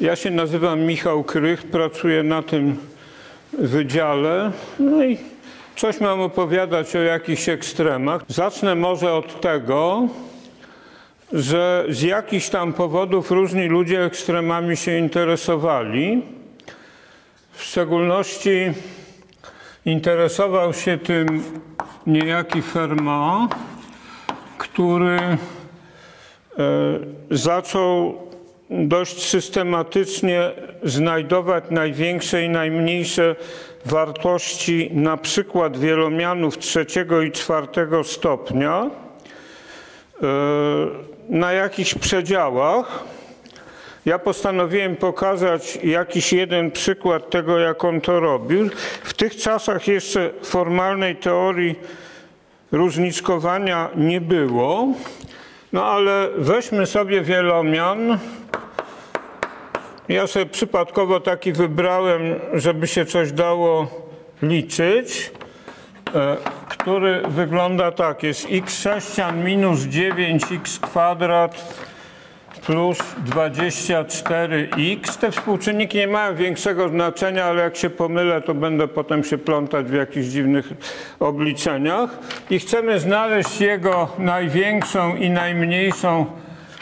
Ja się nazywam Michał Krych, pracuję na tym wydziale. No i coś mam opowiadać o jakichś ekstremach. Zacznę może od tego, że z jakichś tam powodów różni ludzie ekstremami się interesowali. W szczególności interesował się tym niejaki Fermat, który e, zaczął dość systematycznie znajdować największe i najmniejsze wartości na przykład wielomianów trzeciego i czwartego stopnia e, na jakichś przedziałach. Ja postanowiłem pokazać jakiś jeden przykład tego, jak on to robił. W tych czasach jeszcze formalnej teorii różniczkowania nie było, no ale weźmy sobie wielomian. Ja sobie przypadkowo taki wybrałem, żeby się coś dało liczyć, e, który wygląda tak. Jest x sześcian minus 9x kwadrat plus 24x. Te współczynniki nie mają większego znaczenia, ale jak się pomylę, to będę potem się plątać w jakichś dziwnych obliczeniach. I chcemy znaleźć jego największą i najmniejszą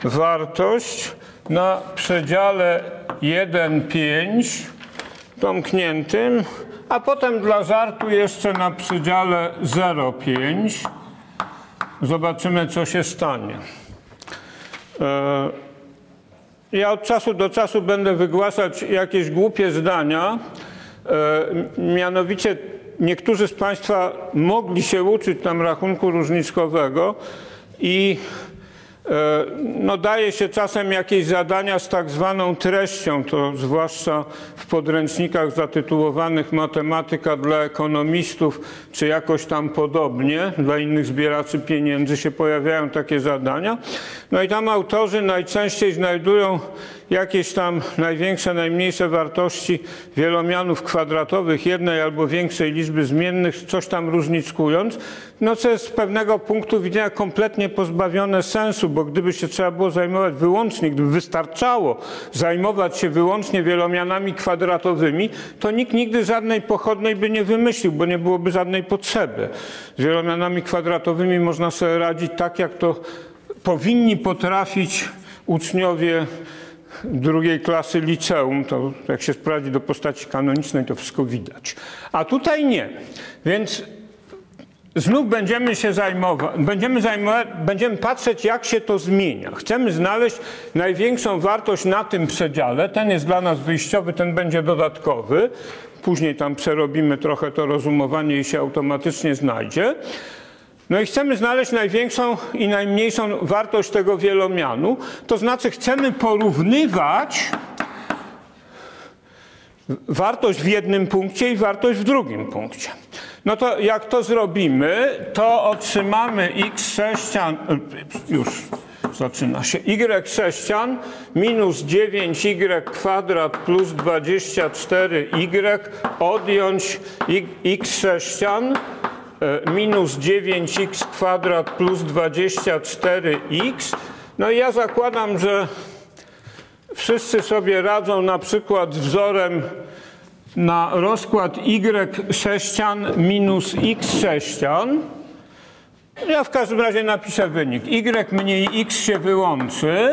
wartość na przedziale 1,5 domkniętym, a potem dla żartu jeszcze na przedziale 0,5. Zobaczymy, co się stanie. Ja od czasu do czasu będę wygłaszać jakieś głupie zdania. E, mianowicie niektórzy z Państwa mogli się uczyć tam rachunku różniczkowego i no daje się czasem jakieś zadania z tak zwaną treścią, to zwłaszcza w podręcznikach zatytułowanych Matematyka dla ekonomistów, czy jakoś tam podobnie, dla innych zbieraczy pieniędzy się pojawiają takie zadania. No i tam autorzy najczęściej znajdują jakieś tam największe, najmniejsze wartości wielomianów kwadratowych jednej albo większej liczby zmiennych, coś tam różniczkując, no co jest z pewnego punktu widzenia kompletnie pozbawione sensu, bo gdyby się trzeba było zajmować wyłącznie, gdyby wystarczało zajmować się wyłącznie wielomianami kwadratowymi, to nikt nigdy żadnej pochodnej by nie wymyślił, bo nie byłoby żadnej potrzeby. Z wielomianami kwadratowymi można sobie radzić tak, jak to powinni potrafić uczniowie drugiej klasy liceum, to jak się sprawdzi do postaci kanonicznej, to wszystko widać. A tutaj nie. Więc znów będziemy się zajmować, będziemy, zajmować, będziemy patrzeć, jak się to zmienia. Chcemy znaleźć największą wartość na tym przedziale. Ten jest dla nas wyjściowy, ten będzie dodatkowy. Później tam przerobimy trochę to rozumowanie i się automatycznie znajdzie. No i chcemy znaleźć największą i najmniejszą wartość tego wielomianu, to znaczy chcemy porównywać wartość w jednym punkcie i wartość w drugim punkcie. No to jak to zrobimy, to otrzymamy x sześcian, już zaczyna się, y sześcian minus 9y kwadrat plus 24y odjąć x sześcian E, minus 9x kwadrat plus 24x. No i ja zakładam, że wszyscy sobie radzą na przykład wzorem na rozkład y sześcian minus x sześcian. Ja w każdym razie napiszę wynik. y mniej x się wyłączy.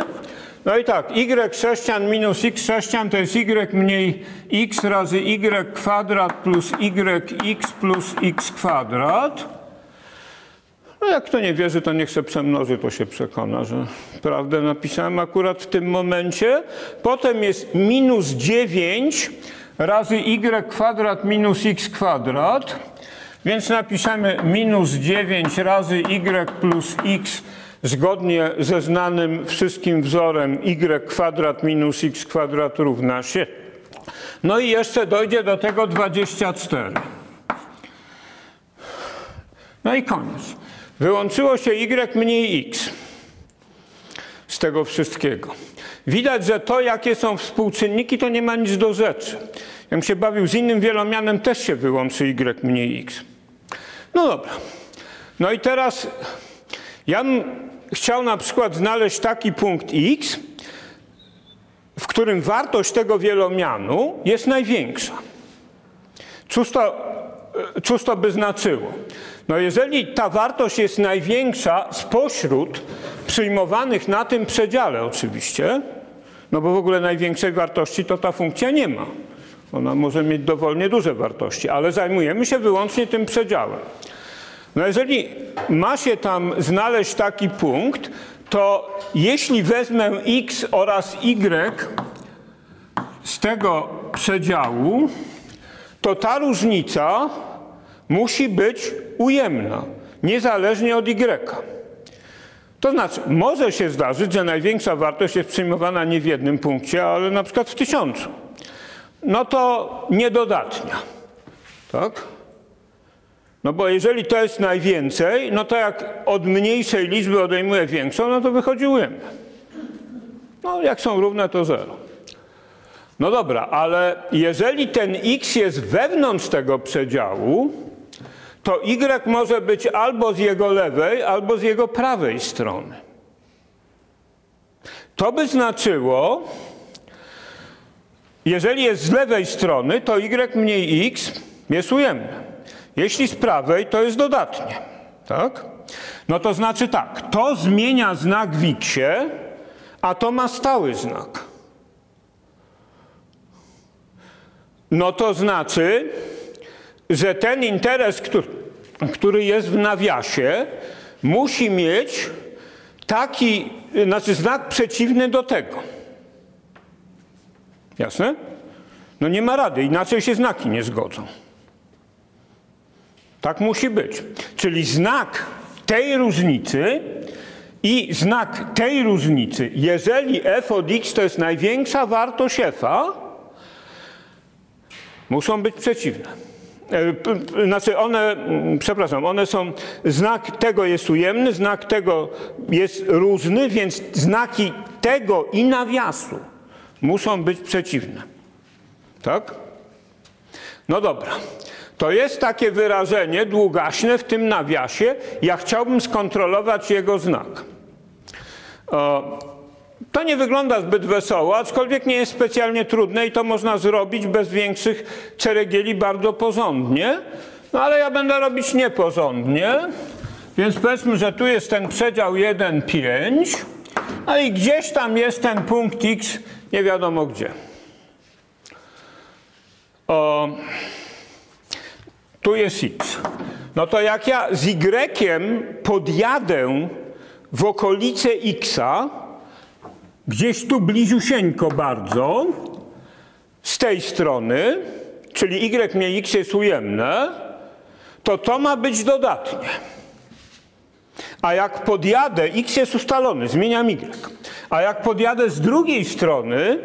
No i tak, y sześcian minus x sześcian to jest y mniej x razy y kwadrat plus yx plus x kwadrat. No jak kto nie wierzy, to niech się przemnoży, to się przekona, że prawdę napisałem akurat w tym momencie. Potem jest minus 9 razy y kwadrat minus x kwadrat. Więc napiszemy minus 9 razy y plus x zgodnie ze znanym wszystkim wzorem y kwadrat minus x kwadrat równa się. No i jeszcze dojdzie do tego 24. No i koniec. Wyłączyło się y mniej x z tego wszystkiego. Widać, że to, jakie są współczynniki, to nie ma nic do rzeczy. Jakbym się bawił z innym wielomianem, też się wyłączy y mniej x. No dobra. No i teraz ja bym chciał na przykład znaleźć taki punkt x, w którym wartość tego wielomianu jest największa. Cóż to, e, cóż to by znaczyło? No jeżeli ta wartość jest największa spośród przyjmowanych na tym przedziale oczywiście, no bo w ogóle największej wartości to ta funkcja nie ma. Ona może mieć dowolnie duże wartości, ale zajmujemy się wyłącznie tym przedziałem. No jeżeli ma się tam znaleźć taki punkt, to jeśli wezmę x oraz y z tego przedziału, to ta różnica musi być ujemna, niezależnie od y. To znaczy, może się zdarzyć, że największa wartość jest przyjmowana nie w jednym punkcie, ale na przykład w tysiącu. No to niedodatnia. Tak? No bo jeżeli to jest najwięcej, no to jak od mniejszej liczby odejmuję większą, no to wychodzi ujemne. No jak są równe, to zero. No dobra, ale jeżeli ten x jest wewnątrz tego przedziału, to y może być albo z jego lewej, albo z jego prawej strony. To by znaczyło, jeżeli jest z lewej strony, to y mniej x jest ujemne. Jeśli z prawej, to jest dodatnie. Tak? No to znaczy tak, to zmienia znak w x, a to ma stały znak. No to znaczy, że ten interes, który, który jest w nawiasie, musi mieć taki, znaczy znak przeciwny do tego. Jasne? No nie ma rady, inaczej się znaki nie zgodzą. Tak musi być. Czyli znak tej różnicy i znak tej różnicy, jeżeli f od x to jest największa wartość f, muszą być przeciwne. E, znaczy one, mm, przepraszam, one są, znak tego jest ujemny, znak tego jest różny, więc znaki tego i nawiasu muszą być przeciwne. Tak? No dobra. To jest takie wyrażenie długaśne w tym nawiasie. Ja chciałbym skontrolować jego znak. To nie wygląda zbyt wesoło, aczkolwiek nie jest specjalnie trudne i to można zrobić bez większych ceregieli bardzo porządnie. No ale ja będę robić nieporządnie. Więc powiedzmy, że tu jest ten przedział 1, 5, a i gdzieś tam jest ten punkt x, nie wiadomo gdzie. O, tu jest x. No to jak ja z y podjadę w okolice xa, gdzieś tu bliziusieńko bardzo, z tej strony, czyli y mnie x jest ujemne, to to ma być dodatnie. A jak podjadę, x jest ustalony, zmieniam y. A jak podjadę z drugiej strony,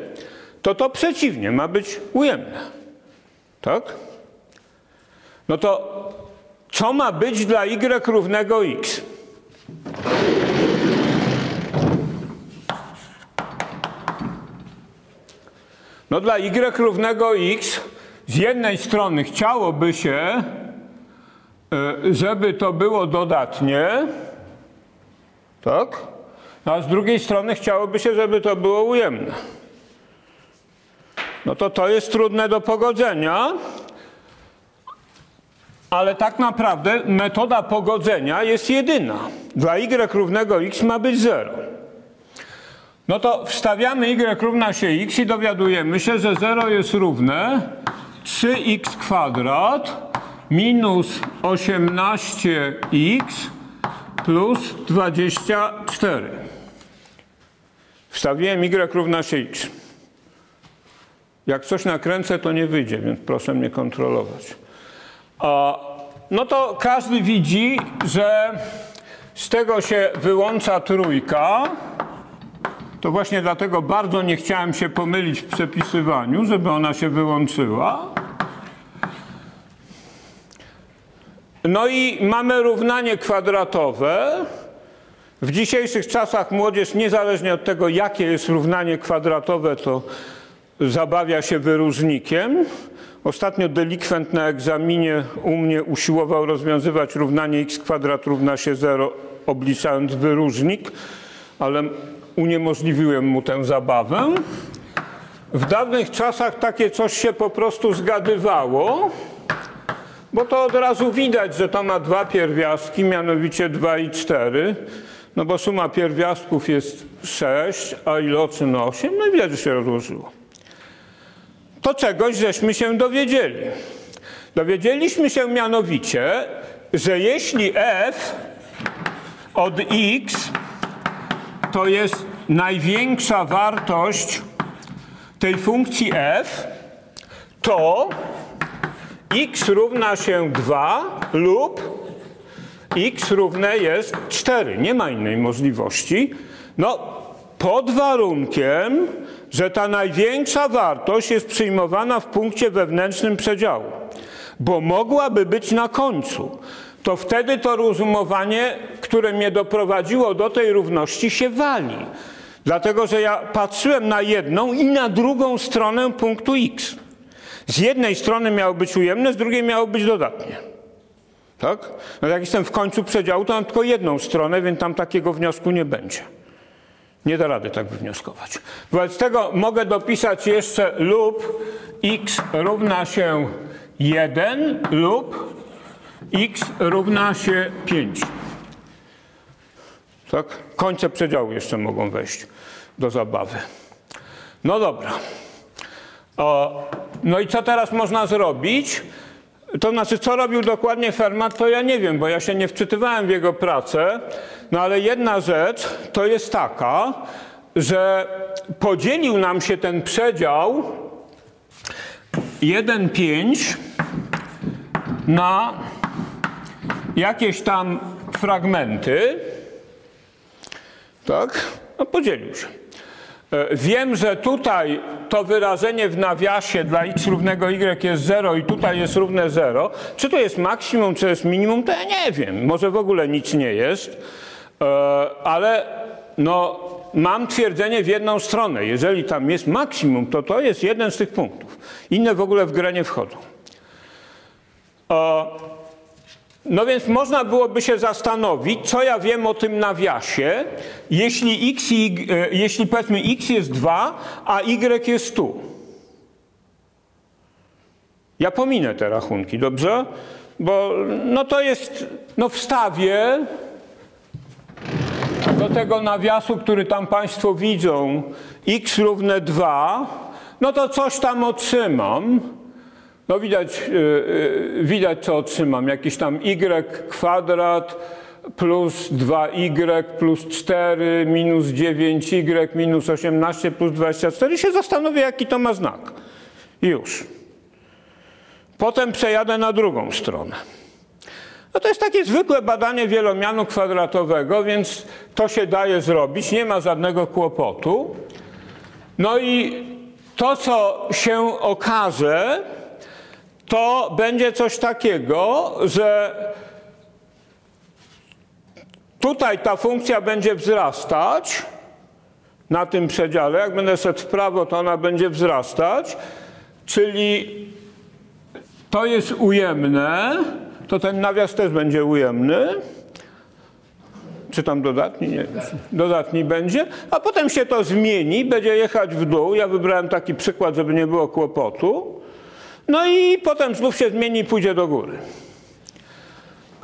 to to przeciwnie, ma być ujemne. Tak? No to co ma być dla y równego x? No dla y równego x z jednej strony chciałoby się, e, żeby to było dodatnie, tak? No a z drugiej strony chciałoby się, żeby to było ujemne. No to to jest trudne do pogodzenia, ale tak naprawdę metoda pogodzenia jest jedyna. Dla y równego x ma być 0. No to wstawiamy y równa się x i dowiadujemy się, że 0 jest równe 3x kwadrat minus 18x plus 24. Wstawiłem y równa się x. Jak coś nakręcę, to nie wyjdzie, więc proszę mnie kontrolować. No to każdy widzi, że z tego się wyłącza trójka. To właśnie dlatego bardzo nie chciałem się pomylić w przepisywaniu, żeby ona się wyłączyła. No i mamy równanie kwadratowe. W dzisiejszych czasach młodzież, niezależnie od tego, jakie jest równanie kwadratowe, to zabawia się wyróżnikiem. Ostatnio delikwent na egzaminie u mnie usiłował rozwiązywać równanie x kwadrat równa się 0, obliczając wyróżnik, ale uniemożliwiłem mu tę zabawę. W dawnych czasach takie coś się po prostu zgadywało, bo to od razu widać, że to ma dwa pierwiastki, mianowicie 2 i 4, no bo suma pierwiastków jest 6, a iloczyn 8, no i widać, że się rozłożyło. To czegoś żeśmy się dowiedzieli. Dowiedzieliśmy się mianowicie, że jeśli f od x to jest największa wartość tej funkcji f, to x równa się 2 lub x równe jest 4. Nie ma innej możliwości. No, pod warunkiem, że ta największa wartość jest przyjmowana w punkcie wewnętrznym przedziału, bo mogłaby być na końcu. To wtedy to rozumowanie, które mnie doprowadziło do tej równości, się wali. Dlatego, że ja patrzyłem na jedną i na drugą stronę punktu x. Z jednej strony miało być ujemne, z drugiej miało być dodatnie. Tak? No jak jestem w końcu przedziału, to mam tylko jedną stronę, więc tam takiego wniosku nie będzie. Nie da rady tak wywnioskować. Wobec tego mogę dopisać jeszcze lub x równa się 1 lub x równa się 5. Tak? Końce przedziału jeszcze mogą wejść do zabawy. No dobra. O, no i co teraz można zrobić? To znaczy, co robił dokładnie Fermat, to ja nie wiem, bo ja się nie wczytywałem w jego pracę. No ale jedna rzecz to jest taka, że podzielił nam się ten przedział 1,5 na jakieś tam fragmenty. Tak? No podzielił się. E, wiem, że tutaj to wyrażenie w nawiasie dla x równego y jest 0 i tutaj jest równe 0. Czy to jest maksimum, czy jest minimum, to ja nie wiem. Może w ogóle nic nie jest. E, ale no, mam twierdzenie w jedną stronę. Jeżeli tam jest maksimum, to to jest jeden z tych punktów. Inne w ogóle w grę nie wchodzą. E, no więc można byłoby się zastanowić, co ja wiem o tym nawiasie, jeśli, x i, e, jeśli powiedzmy x jest 2, a y jest tu. Ja pominę te rachunki, dobrze? Bo no to jest, no wstawię do tego nawiasu, który tam Państwo widzą, x równe 2, no to coś tam otrzymam. No widać, yy, widać co otrzymam. Jakiś tam y kwadrat plus 2y plus 4 minus 9y minus 18 plus 24 i się zastanowię, jaki to ma znak. Już. Potem przejadę na drugą stronę. No to jest takie zwykłe badanie wielomianu kwadratowego, więc to się daje zrobić, nie ma żadnego kłopotu. No i to, co się okaże, to będzie coś takiego, że tutaj ta funkcja będzie wzrastać na tym przedziale. Jak będę szedł w prawo, to ona będzie wzrastać, czyli to jest ujemne, to ten nawias też będzie ujemny. Czy tam dodatni? Nie. Dodatni będzie. A potem się to zmieni, będzie jechać w dół. Ja wybrałem taki przykład, żeby nie było kłopotu. No i potem znów się zmieni i pójdzie do góry.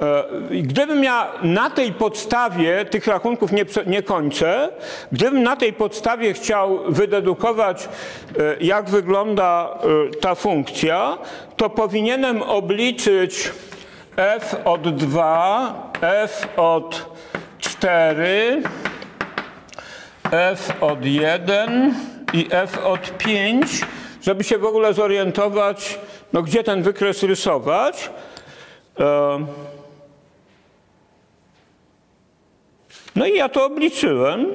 E, gdybym ja na tej podstawie, tych rachunków nie, nie, kończę, gdybym na tej podstawie chciał wydedukować, e, jak wygląda e, ta funkcja, to powinienem obliczyć f od 2, f od 4, f od 1 i f od 5 żeby się w ogóle zorientować, no gdzie ten wykres rysować. No i ja to obliczyłem,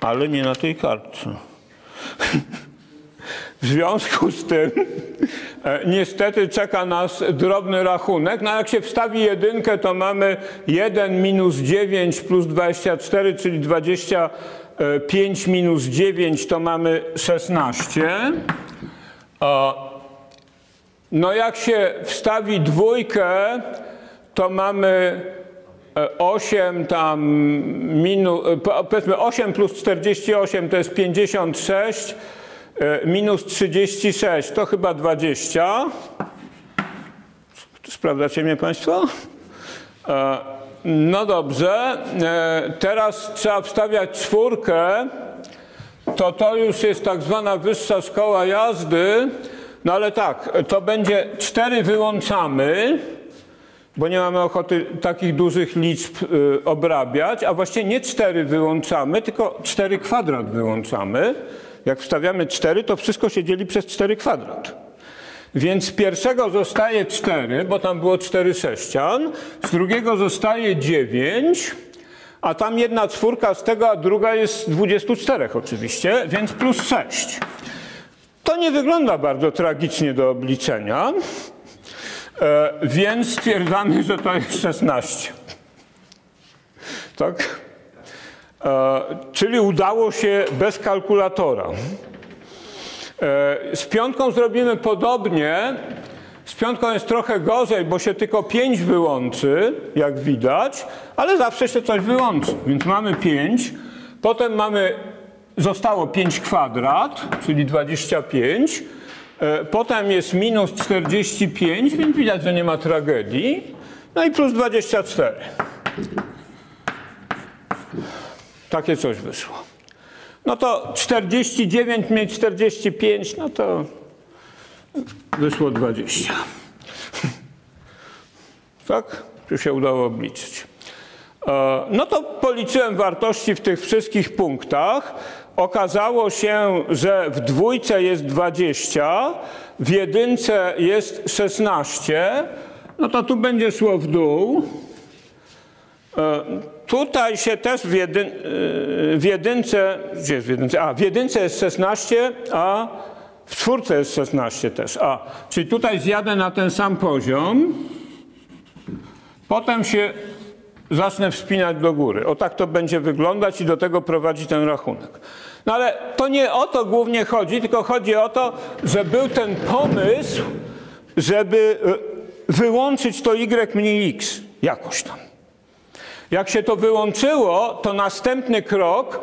ale nie na tej kartce. W związku z tym e, niestety czeka nas drobny rachunek. No jak się wstawi jedynkę, to mamy 1 minus 9 plus 24, czyli 20 5 minus 9 to mamy 16. No jak się wstawi dwójkę, to mamy e, 8 tam minus, powiedzmy 8 plus 48 to jest 56, e, minus 36 to chyba 20. Sprawdzacie mnie Państwo? E, No dobrze, E, teraz trzeba wstawiać czwórkę, to to już jest tak zwana wyższa szkoła jazdy, no ale tak, to będzie cztery wyłączamy, bo nie mamy ochoty takich dużych liczb y, obrabiać, a właściwie nie cztery wyłączamy, tylko cztery kwadrat wyłączamy. Jak wstawiamy cztery, to wszystko się dzieli przez cztery kwadrat. Więc z pierwszego zostaje 4, bo tam było 4 sześcian, z drugiego zostaje 9, a tam jedna czwórka z tego, a druga jest z 24 oczywiście, więc plus 6. To nie wygląda bardzo tragicznie do obliczenia, e, więc stwierdzamy, że to jest 16. Tak? E, czyli udało się bez kalkulatora. E, Z piątką zrobimy podobnie. Z piątką jest trochę gorzej, bo się tylko 5 wyłączy, jak widać, ale zawsze się coś wyłączy. Więc mamy 5, potem mamy, zostało 5 kwadrat, czyli 25, E, potem jest minus 45, więc widać, że nie ma tragedii, no i plus 24. Takie coś wyszło. No to 49 mieć 45, no to wyszło 20. Tak? Tu się udało obliczyć. E, No to policzyłem wartości w tych wszystkich punktach. Okazało się, że w dwójce jest 20, w jedynce jest 16. No to tu będzie szło w dół. Tutaj się też w, jedyn, e, w jedynce, gdzie jest w jedynce? A, w jedynce jest 16, a w czwórce jest 16 też. A, czyli tutaj zjadę na ten sam poziom, potem się zacznę wspinać do góry. O tak to będzie wyglądać i do tego prowadzi ten rachunek. No ale to nie o to głównie chodzi, tylko chodzi o to, że był ten pomysł, żeby e, wyłączyć to y mniej x jakoś tam. Jak się to wyłączyło, to następny krok,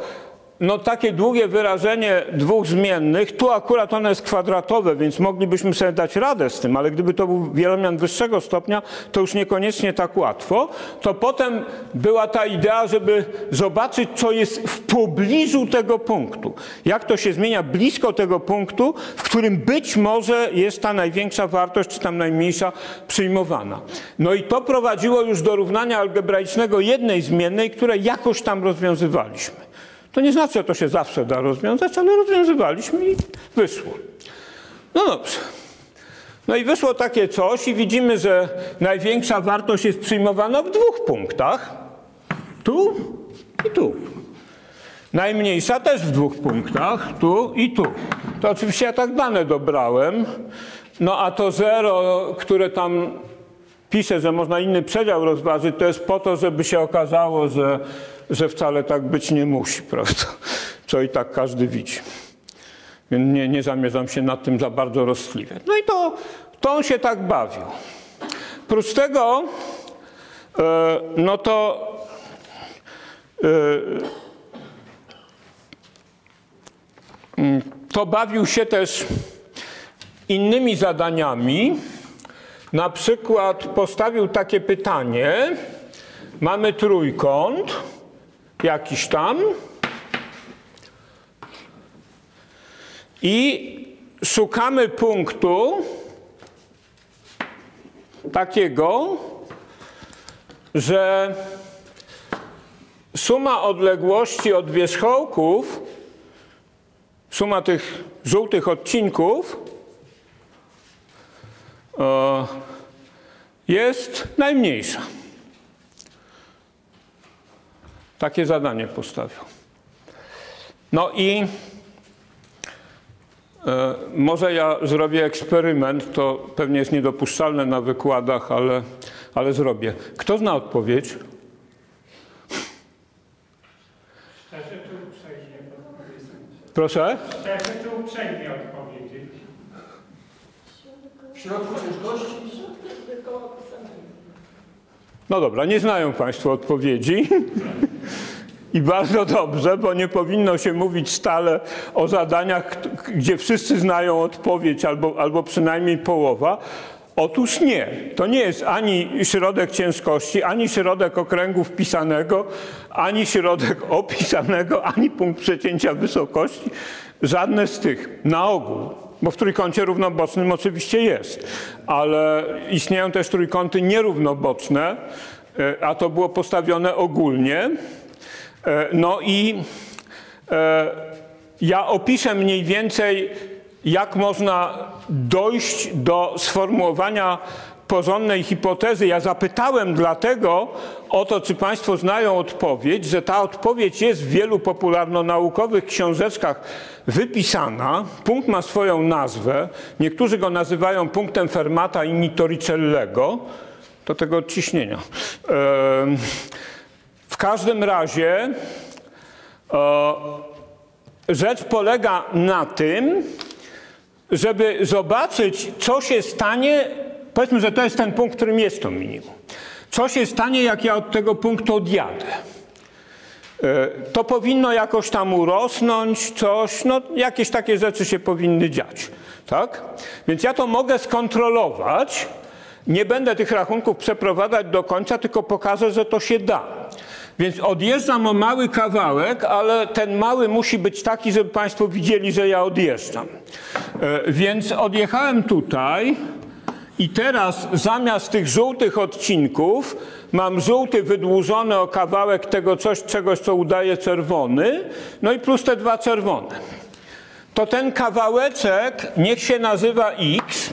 no takie długie wyrażenie dwóch zmiennych, tu akurat ono jest kwadratowe, więc moglibyśmy sobie dać radę z tym, ale gdyby to był wielomian wyższego stopnia, to już niekoniecznie tak łatwo. To potem była ta idea, żeby zobaczyć, co jest w pobliżu tego punktu. Jak to się zmienia blisko tego punktu, w którym być może jest ta największa wartość, czy tam najmniejsza przyjmowana. No i to prowadziło już do równania algebraicznego jednej zmiennej, które jakoś tam rozwiązywaliśmy. To nie znaczy, że to się zawsze da rozwiązać, ale rozwiązywaliśmy i wyszło. No dobrze. No i wyszło takie coś i widzimy, że największa wartość jest przyjmowana w dwóch punktach. Tu i tu. Najmniejsza też w dwóch punktach, tu i tu. To oczywiście ja tak dane dobrałem. No a to zero, które tam pisze, że można inny przedział rozważyć, to jest po to, żeby się okazało, że, że wcale tak być nie musi, prawda? Co i tak każdy widzi. Więc nie, nie zamierzam się nad tym za bardzo roztliwiać. No i to, to on się tak bawił. Prócz tego, e, no to e, mm, to bawił się też innymi zadaniami. Na przykład postawił takie pytanie: mamy trójkąt, jakiś tam, i szukamy punktu takiego, że suma odległości od wierzchołków, suma tych żółtych odcinków e, jest najmniejsza. Takie zadanie postawił. No i e, może ja zrobię eksperyment, to pewnie jest niedopuszczalne na wykładach, ale, ale zrobię. Kto zna odpowiedź? Proszę? Szczerze czy uprzejmie odpowiedzieć? W środku ciężkości? No dobra, nie znają Państwo odpowiedzi. I bardzo dobrze, bo nie powinno się mówić stale o zadaniach, gdzie wszyscy znają odpowiedź, albo, albo przynajmniej połowa. Otóż nie. To nie jest ani środek ciężkości, ani środek okręgu wpisanego, ani środek opisanego, ani punkt przecięcia wysokości. Żadne z tych. Na ogół. Bo w trójkącie równobocznym oczywiście jest, ale istnieją też trójkąty nierównoboczne, e, a to było postawione ogólnie. E, No i e, ja opiszę mniej więcej, jak można dojść do sformułowania porządnej hipotezy. Ja zapytałem dlatego o to, czy Państwo znają odpowiedź, że ta odpowiedź jest w wielu popularnonaukowych książeczkach wypisana. Punkt ma swoją nazwę. Niektórzy go nazywają punktem Fermata, inni Torricellego. Do tego ciśnienia. Em, w każdym razie e, rzecz polega na tym, żeby zobaczyć, co się stanie. Powiedzmy, że to jest ten punkt, którym jest to minimum. Co się stanie, jak ja od tego punktu odjadę? E, To powinno jakoś tam urosnąć, coś, no jakieś takie rzeczy się powinny dziać, tak? Więc ja to mogę skontrolować. Nie będę tych rachunków przeprowadzać do końca, tylko pokażę, że to się da. Więc odjeżdżam o mały kawałek, ale ten mały musi być taki, żeby Państwo widzieli, że ja odjeżdżam. E, Więc odjechałem tutaj i teraz zamiast tych żółtych odcinków mam żółty wydłużony o kawałek tego coś, czegoś, co udaje czerwony, no i plus te dwa czerwone. To ten kawałeczek niech się nazywa x.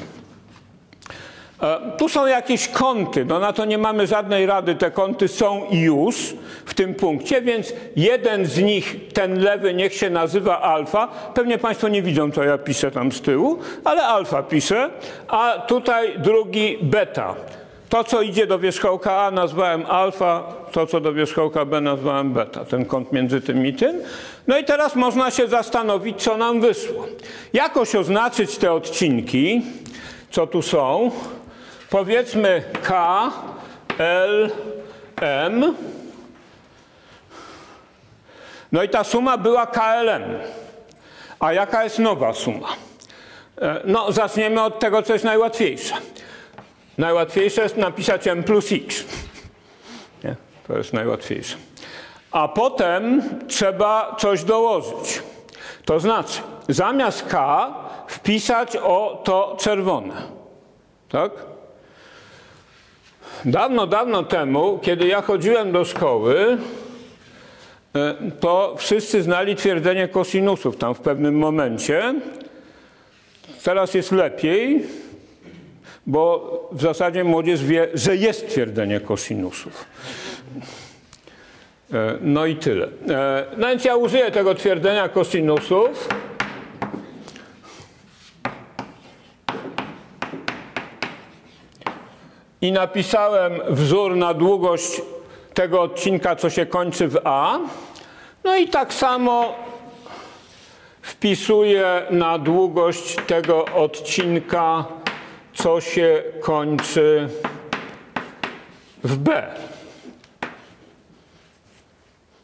E, Tu są jakieś kąty, no na to nie mamy żadnej rady, te kąty są już w tym punkcie, więc jeden z nich, ten lewy, niech się nazywa alfa. Pewnie Państwo nie widzą, co ja piszę tam z tyłu, ale alfa piszę, a tutaj drugi beta. To, co idzie do wierzchołka A nazwałem alfa, to, co do wierzchołka B nazwałem beta, ten kąt między tym i tym. No i teraz można się zastanowić, co nam wyszło. Jakoś oznaczyć te odcinki, co tu są. Powiedzmy K, L, M. No i ta suma była KLM. A jaka jest nowa suma? E, No, zaczniemy od tego, co jest najłatwiejsze. Najłatwiejsze jest napisać m plus x. Nie? To jest najłatwiejsze. A potem trzeba coś dołożyć. To znaczy, zamiast k wpisać o to czerwone. Tak? Dawno, dawno temu, kiedy ja chodziłem do szkoły, e, to wszyscy znali twierdzenie kosinusów tam w pewnym momencie. Teraz jest lepiej, bo w zasadzie młodzież wie, że jest twierdzenie kosinusów. E, No i tyle. E, No więc ja użyję tego twierdzenia kosinusów. I napisałem wzór na długość tego odcinka, co się kończy w A. No i tak samo wpisuję na długość tego odcinka, co się kończy w B.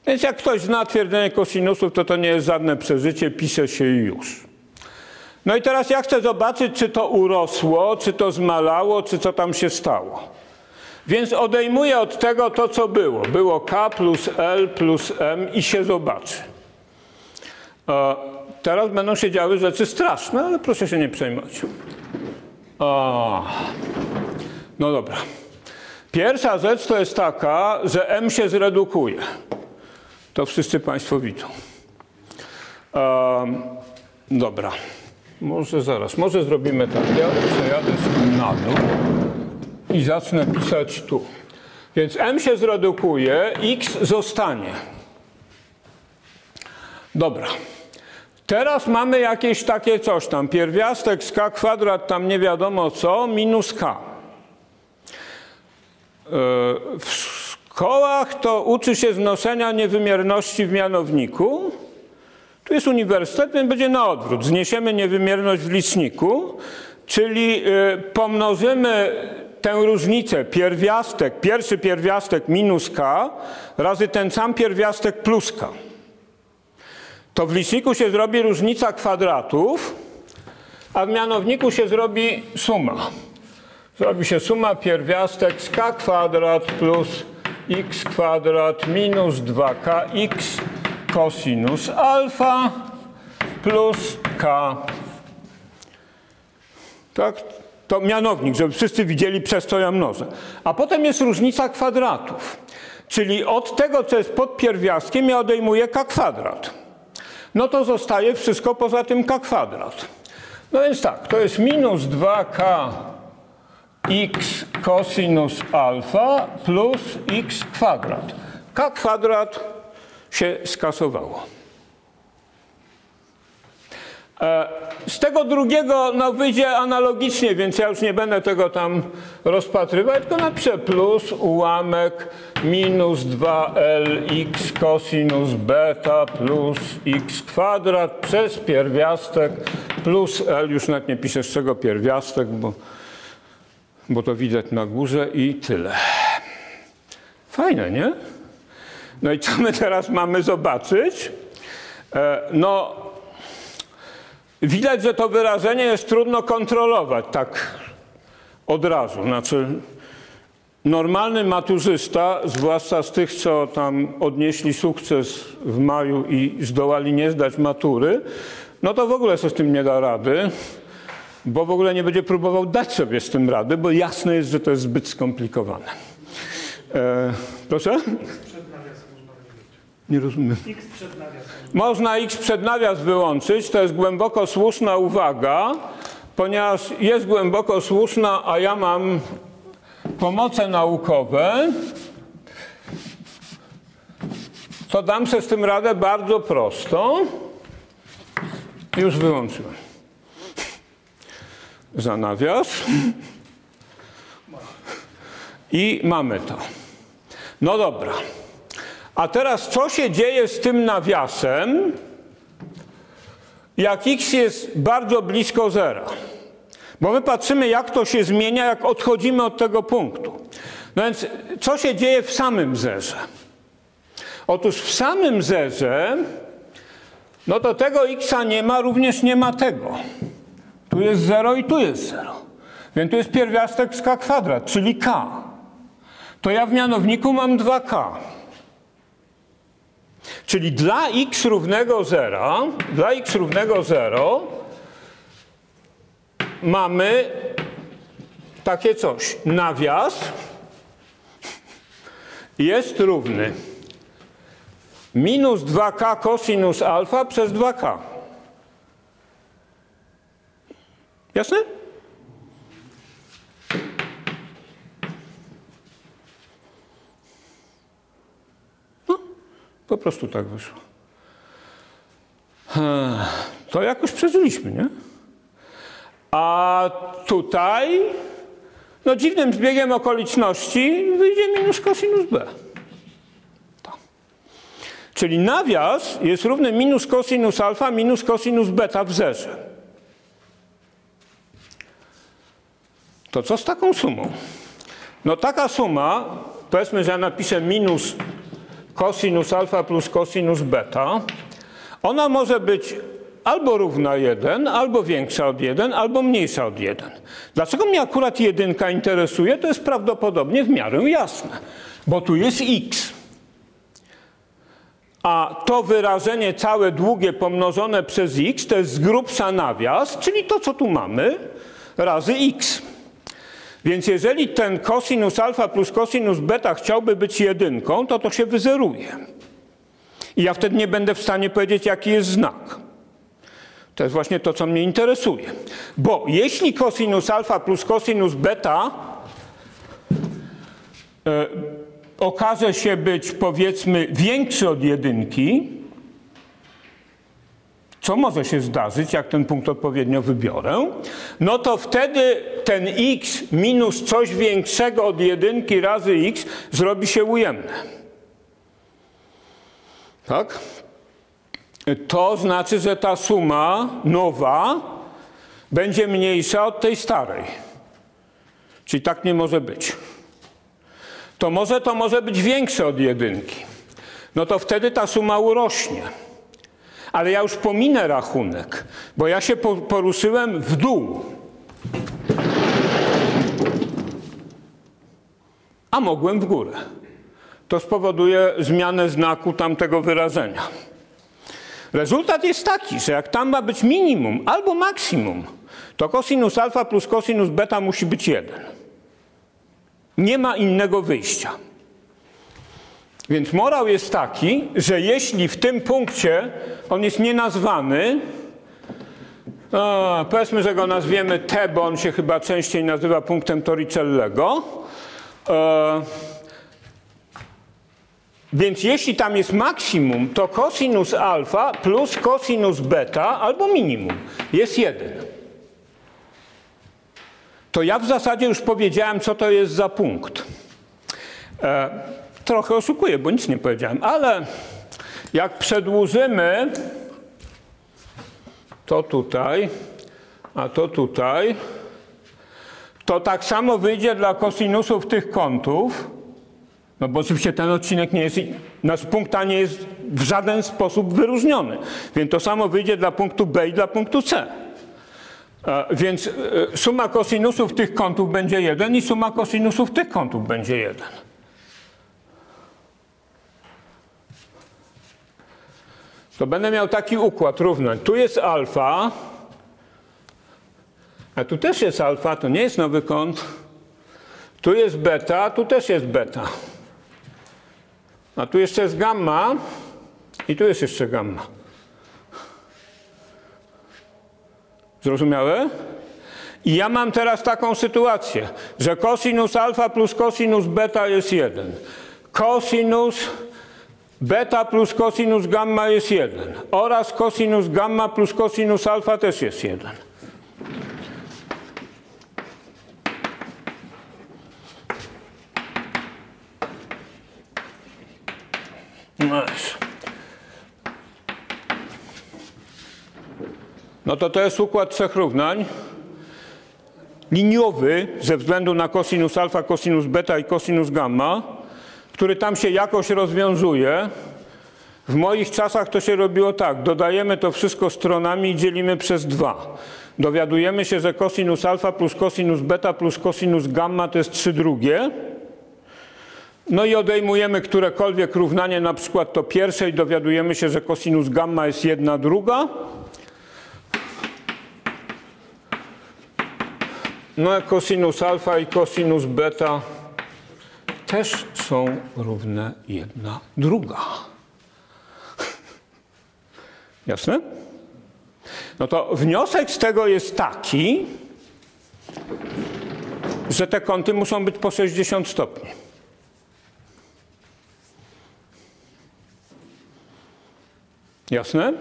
Więc jak ktoś zna twierdzenie kosinusów, to to nie jest żadne przeżycie, pisze się już. No i teraz ja chcę zobaczyć, czy to urosło, czy to zmalało, czy co tam się stało. Więc odejmuję od tego to, co było. Było K plus L plus M i się zobaczy. E, teraz będą się działy rzeczy straszne, ale proszę się nie przejmować. O, no dobra. Pierwsza rzecz to jest taka, że M się zredukuje. To wszyscy Państwo widzą. Um, dobra. Może zaraz, może zrobimy tak. Ja przejadę na dół i zacznę pisać tu. Więc M się zredukuje, X zostanie. Dobra. Teraz mamy jakieś takie coś tam. Pierwiastek z K kwadrat tam nie wiadomo co, minus K. W szkołach to uczy się znoszenia niewymierności w mianowniku. Tu jest uniwersytet, więc będzie na odwrót. Zniesiemy niewymierność w liczniku, czyli y, pomnożymy tę różnicę pierwiastek, pierwszy pierwiastek minus k razy ten sam pierwiastek plus k. To w liczniku się zrobi różnica kwadratów, a w mianowniku się zrobi suma. Zrobi się suma pierwiastek z k kwadrat plus x kwadrat minus 2kx cosinus alfa plus k. Tak? To mianownik, żeby wszyscy widzieli, przez co ja mnożę. A potem jest różnica kwadratów. Czyli od tego, co jest pod pierwiastkiem, ja odejmuję k kwadrat. No to zostaje wszystko poza tym k kwadrat. No więc tak, to jest minus 2k x cosinus alfa plus x kwadrat. k kwadrat się skasowało. E, Z tego drugiego no, wyjdzie analogicznie, więc ja już nie będę tego tam rozpatrywać, tylko napiszę plus ułamek minus 2lx cosinus beta plus x kwadrat przez pierwiastek plus l, już nawet nie piszę z czego pierwiastek, bo, bo to widać na górze i tyle. Fajne, nie? No i co my teraz mamy zobaczyć? E, No, Widać, że to wyrażenie jest trudno kontrolować tak od razu. Znaczy, normalny maturzysta, zwłaszcza z tych, co tam odnieśli sukces w maju i zdołali nie zdać matury, no to w ogóle sobie z tym nie da rady, bo w ogóle nie będzie próbował dać sobie z tym rady, bo jasne jest, że to jest zbyt skomplikowane. E, proszę? Przed nawiasem można wymienić. Nie rozumiem. X przed. Można x przed nawias wyłączyć, to jest głęboko słuszna uwaga, ponieważ jest głęboko słuszna, a ja mam pomoce naukowe, to dam sobie z tym radę bardzo prosto. Już wyłączyłem. Za nawias. I mamy to. No dobra. A teraz co się dzieje z tym nawiasem, jak x jest bardzo blisko zera? Bo my patrzymy, jak to się zmienia, jak odchodzimy od tego punktu. No więc co się dzieje w samym zerze? Otóż w samym zerze, no to tego xa nie ma, również nie ma tego. Tu jest 0 i tu jest 0. Więc tu jest pierwiastek z k kwadrat, czyli k. To ja w mianowniku mam 2k. Czyli dla x równego 0, dla x równego 0 mamy takie coś. Nawias jest równy minus 2k cosinus alfa przez 2k. Jasne? Po prostu tak wyszło. To jakoś przeżyliśmy, nie? A tutaj, no dziwnym zbiegiem okoliczności wyjdzie minus cosinus b. To. Czyli nawias jest równy minus cosinus alfa minus cosinus beta w zerze. To co z taką sumą? No taka suma, powiedzmy, że ja napiszę minus cosinus alfa plus cosinus beta, ona może być albo równa 1, albo większa od 1, albo mniejsza od 1. Dlaczego mnie akurat jedynka interesuje? To jest prawdopodobnie w miarę jasne, bo tu jest x. A to wyrażenie całe długie pomnożone przez x to jest z grubsza nawias, czyli to, co tu mamy, razy x. Więc jeżeli ten cosinus alfa plus cosinus beta chciałby być jedynką, to to się wyzeruje. I ja wtedy nie będę w stanie powiedzieć, jaki jest znak. To jest właśnie to, co mnie interesuje. Bo jeśli cosinus alfa plus cosinus beta e, okaże się być, powiedzmy, większy od jedynki, co może się zdarzyć, jak ten punkt odpowiednio wybiorę, no to wtedy ten x minus coś większego od jedynki razy x zrobi się ujemne. Tak? To znaczy, że ta suma nowa będzie mniejsza od tej starej. Czyli tak nie może być. To może to może być większe od jedynki. No to wtedy ta suma urośnie. Ale ja już pominę rachunek, bo ja się po- poruszyłem w dół. A mogłem w górę. To spowoduje zmianę znaku tamtego wyrażenia. Rezultat jest taki, że jak tam ma być minimum albo maksimum, to cosinus alfa plus cosinus beta musi być 1. Nie ma innego wyjścia. Więc morał jest taki, że jeśli w tym punkcie on jest nienazwany, a, powiedzmy, że go nazwiemy T, bo on się chyba częściej nazywa punktem Torricellego. E, więc jeśli tam jest maksimum, to cosinus alfa plus cosinus beta albo minimum jest 1. To ja w zasadzie już powiedziałem, co to jest za punkt. E, trochę oszukuję, bo nic nie powiedziałem, ale jak przedłużymy to tutaj, a to tutaj, to tak samo wyjdzie dla kosinusów tych kątów, no bo oczywiście ten odcinek nie jest, nasz punkt A nie jest w żaden sposób wyróżniony. Więc to samo wyjdzie dla punktu B i dla punktu C. E, Więc e, suma kosinusów tych kątów będzie 1 i suma kosinusów tych kątów będzie 1. To będę miał taki układ równań. Tu jest alfa, a tu też jest alfa, to nie jest nowy kąt. Tu jest beta, tu też jest beta. A tu jeszcze jest gamma i tu jest jeszcze gamma. Zrozumiałe? I ja mam teraz taką sytuację, że cosinus alfa plus cosinus beta jest 1. Cosinus beta plus cosinus gamma jest 1. Oraz cosinus gamma plus cosinus alfa też jest 1. No jest. No to to jest układ trzech równań. Liniowy ze względu na cosinus alfa, cosinus beta i cosinus gamma, który tam się jakoś rozwiązuje. W moich czasach to się robiło tak. Dodajemy to wszystko stronami i dzielimy przez dwa. Dowiadujemy się, że cosinus alfa plus cosinus beta plus cosinus gamma to jest 3 drugie. No i odejmujemy którekolwiek równanie, na przykład to pierwsze i dowiadujemy się, że cosinus gamma jest jedna druga. No a cosinus alfa i cosinus beta też są równe jedna druga. Jasne? No to wniosek z tego jest taki, że te kąty muszą być po 60 stopni. Jasne?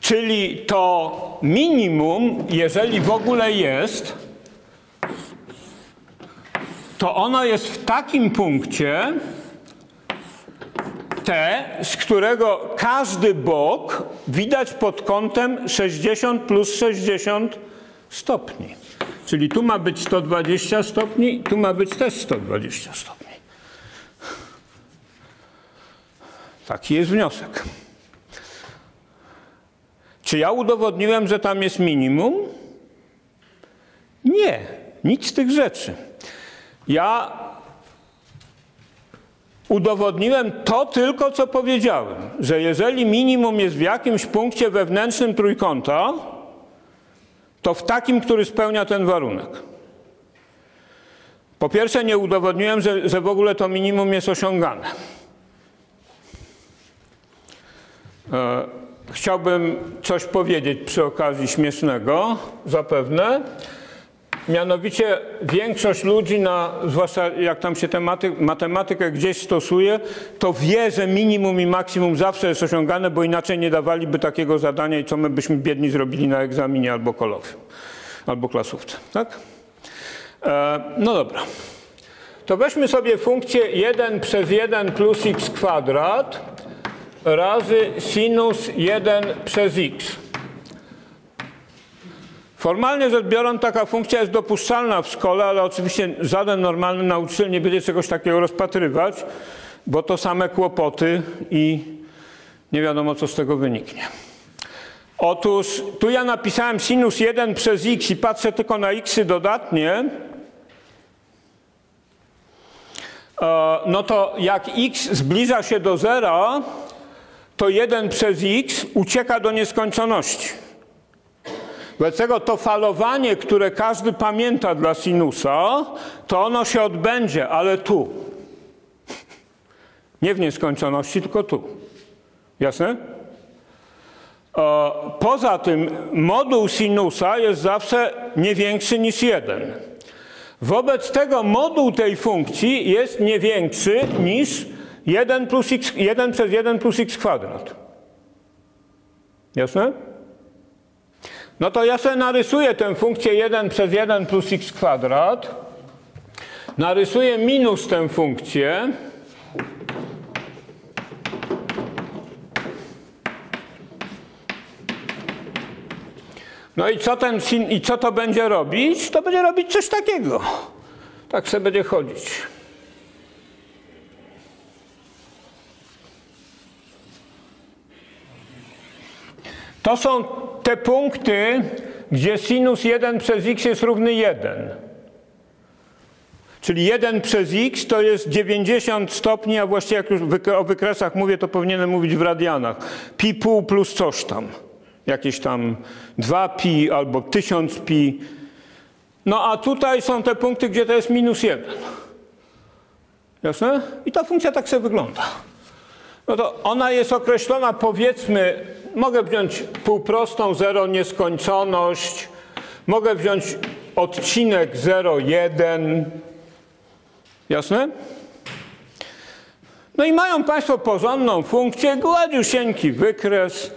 Czyli to minimum, jeżeli w ogóle jest, to ono jest w takim punkcie T, z którego każdy bok widać pod kątem 60 plus 60 stopni. Czyli tu ma być 120 stopni, tu ma być też 120 stopni. Taki jest wniosek. Czy ja udowodniłem, że tam jest minimum? Nie, nic z tych rzeczy. Ja udowodniłem to tylko, co powiedziałem, że jeżeli minimum jest w jakimś punkcie wewnętrznym trójkąta, to w takim, który spełnia ten warunek. Po pierwsze, nie udowodniłem, że, że w ogóle to minimum jest osiągane. E, chciałbym coś powiedzieć przy okazji śmiesznego, zapewne. Mianowicie większość ludzi, na, zwłaszcza jak tam się tematy, matematykę gdzieś stosuje, to wie, że minimum i maksimum zawsze jest osiągane, bo inaczej nie dawaliby takiego zadania i co my byśmy biedni zrobili na egzaminie albo kolokwium, albo klasówce. Tak? E, no dobra. To weźmy sobie funkcję 1 przez 1 plus x kwadrat razy sinus 1 przez x. Formalnie rzecz biorąc, taka funkcja jest dopuszczalna w szkole, ale oczywiście żaden normalny nauczyciel nie będzie czegoś takiego rozpatrywać, bo to same kłopoty i nie wiadomo, co z tego wyniknie. Otóż tu ja napisałem sinus 1 przez x i patrzę tylko na xy dodatnie, e, no to jak x zbliża się do zera, to 1 przez x ucieka do nieskończoności. Wobec tego to falowanie, które każdy pamięta dla sinusa, to ono się odbędzie, ale tu. Nie w nieskończoności, tylko tu. Jasne? E, Poza tym moduł sinusa jest zawsze nie większy niż 1. Wobec tego moduł tej funkcji jest nie większy niż 1, plus x, 1 przez 1 plus x kwadrat. Jasne? No to ja sobie narysuję tę funkcję 1 przez 1 plus x kwadrat. Narysuję minus tę funkcję. No i co, ten, i co to będzie robić? To będzie robić coś takiego. Tak sobie będzie chodzić. To są te punkty, gdzie sinus 1 przez x jest równy 1. Czyli 1 przez x to jest 90 stopni, a właściwie jak już o wykresach mówię, to powinienem mówić w radianach. Pi pół plus coś tam. Jakieś tam 2 pi albo 1000 pi. No a tutaj są te punkty, gdzie to jest minus 1. Jasne? I ta funkcja tak sobie wygląda. No to ona jest określona, powiedzmy, mogę wziąć półprostą 0 nieskończoność, mogę wziąć odcinek 0,1. Jasne? No i mają Państwo porządną funkcję, gładziusieńki wykres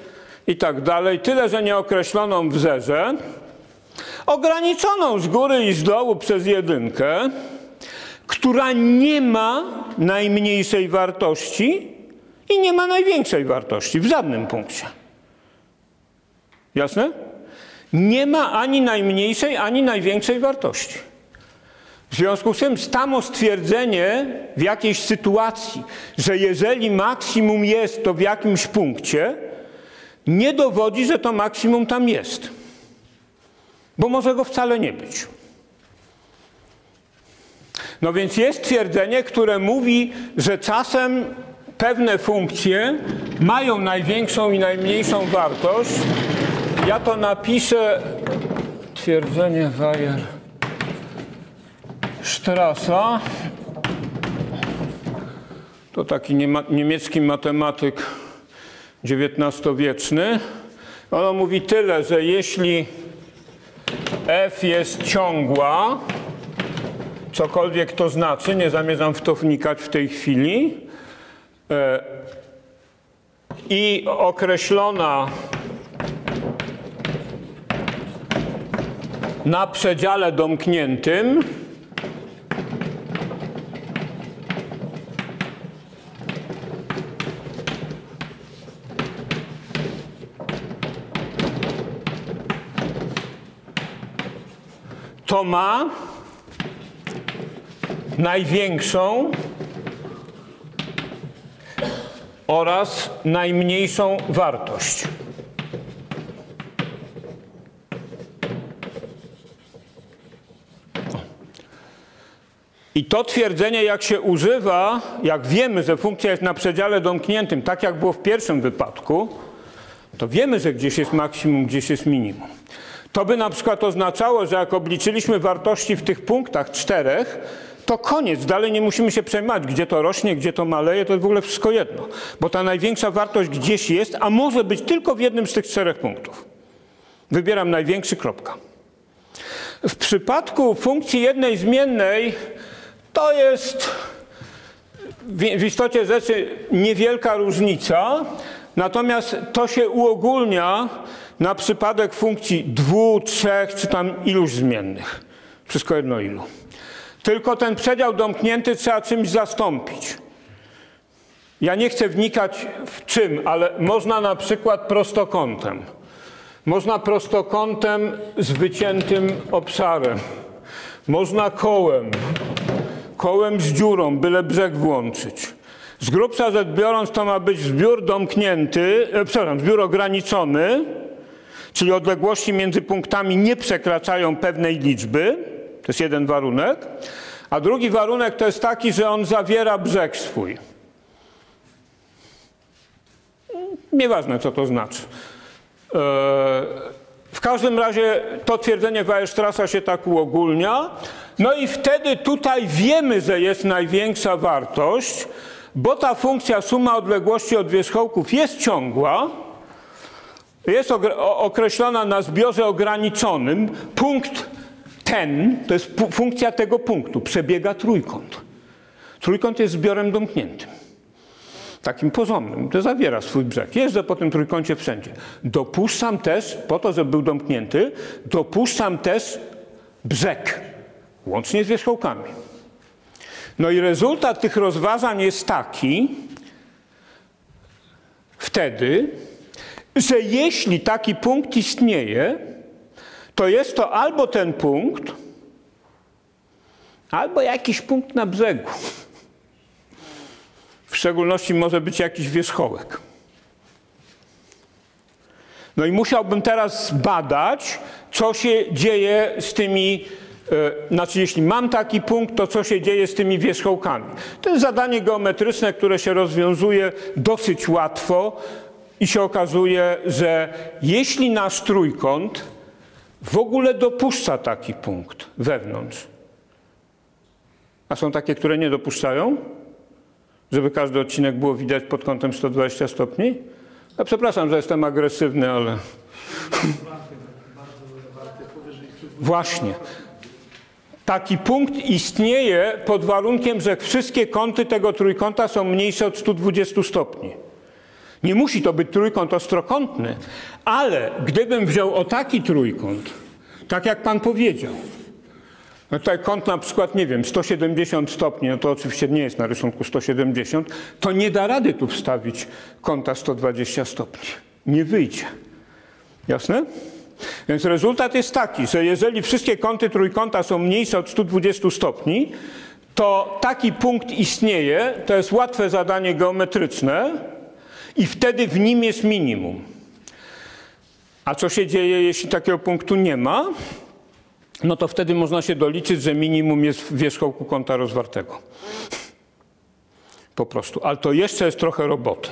i tak dalej, tyle, że nieokreśloną w zerze, ograniczoną z góry i z dołu przez jedynkę, która nie ma najmniejszej wartości i nie ma największej wartości w żadnym punkcie. Jasne? Nie ma ani najmniejszej, ani największej wartości. W związku z tym samo stwierdzenie w jakiejś sytuacji, że jeżeli maksimum jest to w jakimś punkcie, nie dowodzi, że to maksimum tam jest. Bo może go wcale nie być. No więc jest twierdzenie, które mówi, że czasem pewne funkcje mają największą i najmniejszą wartość. Ja to napiszę twierdzenie Weyer Strassa. To taki niemiecki matematyk XIX-wieczny. Ono mówi tyle, że jeśli f jest ciągła, cokolwiek to znaczy, nie zamierzam w to wnikać w tej chwili, e, i określona na przedziale domkniętym, to ma największą oraz najmniejszą wartość. I to twierdzenie, jak się używa, jak wiemy, że funkcja jest na przedziale domkniętym, tak jak było w pierwszym wypadku, to wiemy, że gdzieś jest maksimum, gdzieś jest minimum. To by na przykład oznaczało, że jak obliczyliśmy wartości w tych punktach czterech, to koniec. Dalej nie musimy się przejmować, gdzie to rośnie, gdzie to maleje, to jest w ogóle wszystko jedno. Bo ta największa wartość gdzieś jest, a może być tylko w jednym z tych czterech punktów. Wybieram największy, kropka. W przypadku funkcji jednej zmiennej to jest w istocie rzeczy niewielka różnica, natomiast to się uogólnia na przypadek funkcji dwu, trzech czy tam iluś zmiennych. Wszystko jedno ilu. Tylko ten przedział domknięty trzeba czymś zastąpić. Ja nie chcę wnikać w czym, ale można na przykład prostokątem. Można prostokątem z wyciętym obszarem. Można kołem. Kołem z dziurą, byle brzeg włączyć. Z grubsza rzecz biorąc, to ma być zbiór domknięty, e, przepraszam, zbiór ograniczony, czyli odległości między punktami nie przekraczają pewnej liczby. To jest jeden warunek. A drugi warunek to jest taki, że on zawiera brzeg swój. Nieważne, co to znaczy. E, W każdym razie to twierdzenie Weierstrassa się tak uogólnia. No i wtedy tutaj wiemy, że jest największa wartość, bo ta funkcja suma odległości od wierzchołków jest ciągła, jest określona na zbiorze ograniczonym. Punkt ten, to jest funkcja tego punktu, przebiega trójkąt. Trójkąt jest zbiorem domkniętym takim porządnym, to zawiera swój brzeg. Jeżdżę po tym trójkącie wszędzie. Dopuszczam też, po to, żeby był domknięty, dopuszczam też brzeg, łącznie z wierzchołkami. No i rezultat tych rozważań jest taki, wtedy, że jeśli taki punkt istnieje, to jest to albo ten punkt, albo jakiś punkt na brzegu. W szczególności może być jakiś wierzchołek. No i musiałbym teraz zbadać, co się dzieje z tymi, znaczy jeśli mam taki punkt, to co się dzieje z tymi wierzchołkami. To jest zadanie geometryczne, które się rozwiązuje dosyć łatwo i się okazuje, że jeśli nasz trójkąt w ogóle dopuszcza taki punkt wewnątrz, a są takie, które nie dopuszczają, żeby każdy odcinek było widać pod kątem 120 stopni? Ja przepraszam, że jestem agresywny, ale właśnie. Taki punkt istnieje pod warunkiem, że wszystkie kąty tego trójkąta są mniejsze od 120 stopni. Nie musi to być trójkąt ostrokątny, ale gdybym wziął o taki trójkąt, tak jak pan powiedział, no tutaj kąt na przykład, nie wiem, 170 stopni, no to oczywiście nie jest na rysunku 170, to nie da rady tu wstawić kąta 120 stopni. Nie wyjdzie. Jasne? Więc rezultat jest taki, że jeżeli wszystkie kąty trójkąta są mniejsze od 120 stopni, to taki punkt istnieje, to jest łatwe zadanie geometryczne i wtedy w nim jest minimum. A co się dzieje, jeśli takiego punktu nie ma? no to wtedy można się doliczyć, że minimum jest w wierzchołku kąta rozwartego. Po prostu. Ale to jeszcze jest trochę roboty.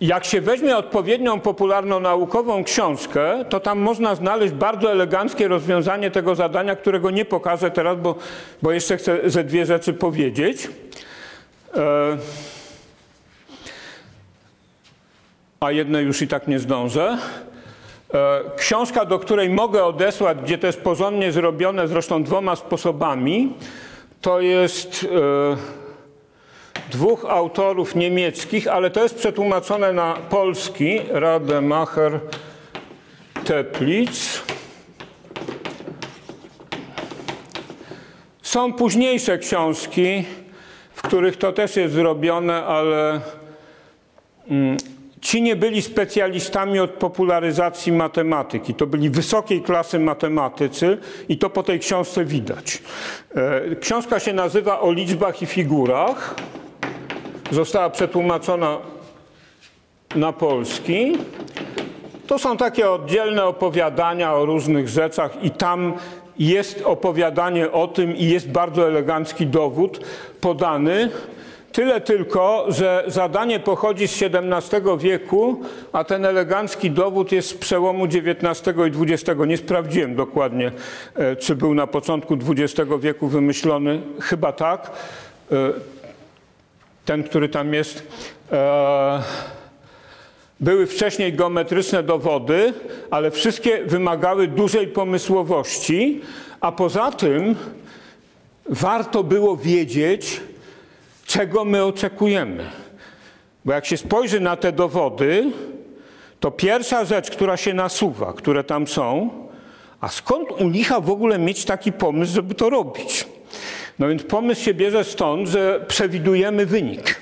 Jak się weźmie odpowiednią popularno-naukową książkę, to tam można znaleźć bardzo eleganckie rozwiązanie tego zadania, którego nie pokażę teraz, bo, bo jeszcze chcę ze dwie rzeczy powiedzieć. E, a jedne już i tak nie zdążę. E, Książka, do której mogę odesłać, gdzie to jest porządnie zrobione, zresztą dwoma sposobami, to jest e, dwóch autorów niemieckich, ale to jest przetłumaczone na polski, Rademacher Teplitz. Są późniejsze książki, w których to też jest zrobione, ale Ci nie byli specjalistami od popularyzacji matematyki. To byli wysokiej klasy matematycy i to po tej książce widać. E, Książka się nazywa O liczbach i figurach. Została przetłumaczona na polski. To są takie oddzielne opowiadania o różnych rzeczach i tam jest opowiadanie o tym i jest bardzo elegancki dowód podany. Tyle tylko, że zadanie pochodzi z XVII wieku, a ten elegancki dowód jest z przełomu XIX i XX. Nie sprawdziłem dokładnie, e, czy był na początku XX wieku wymyślony. Chyba tak. Ten, który tam jest. E, Były wcześniej geometryczne dowody, ale wszystkie wymagały dużej pomysłowości, a poza tym warto było wiedzieć, czego my oczekujemy. Bo jak się spojrzy na te dowody, to pierwsza rzecz, która się nasuwa, które tam są, a skąd u licha w ogóle mieć taki pomysł, żeby to robić? No więc pomysł się bierze stąd, że przewidujemy wynik.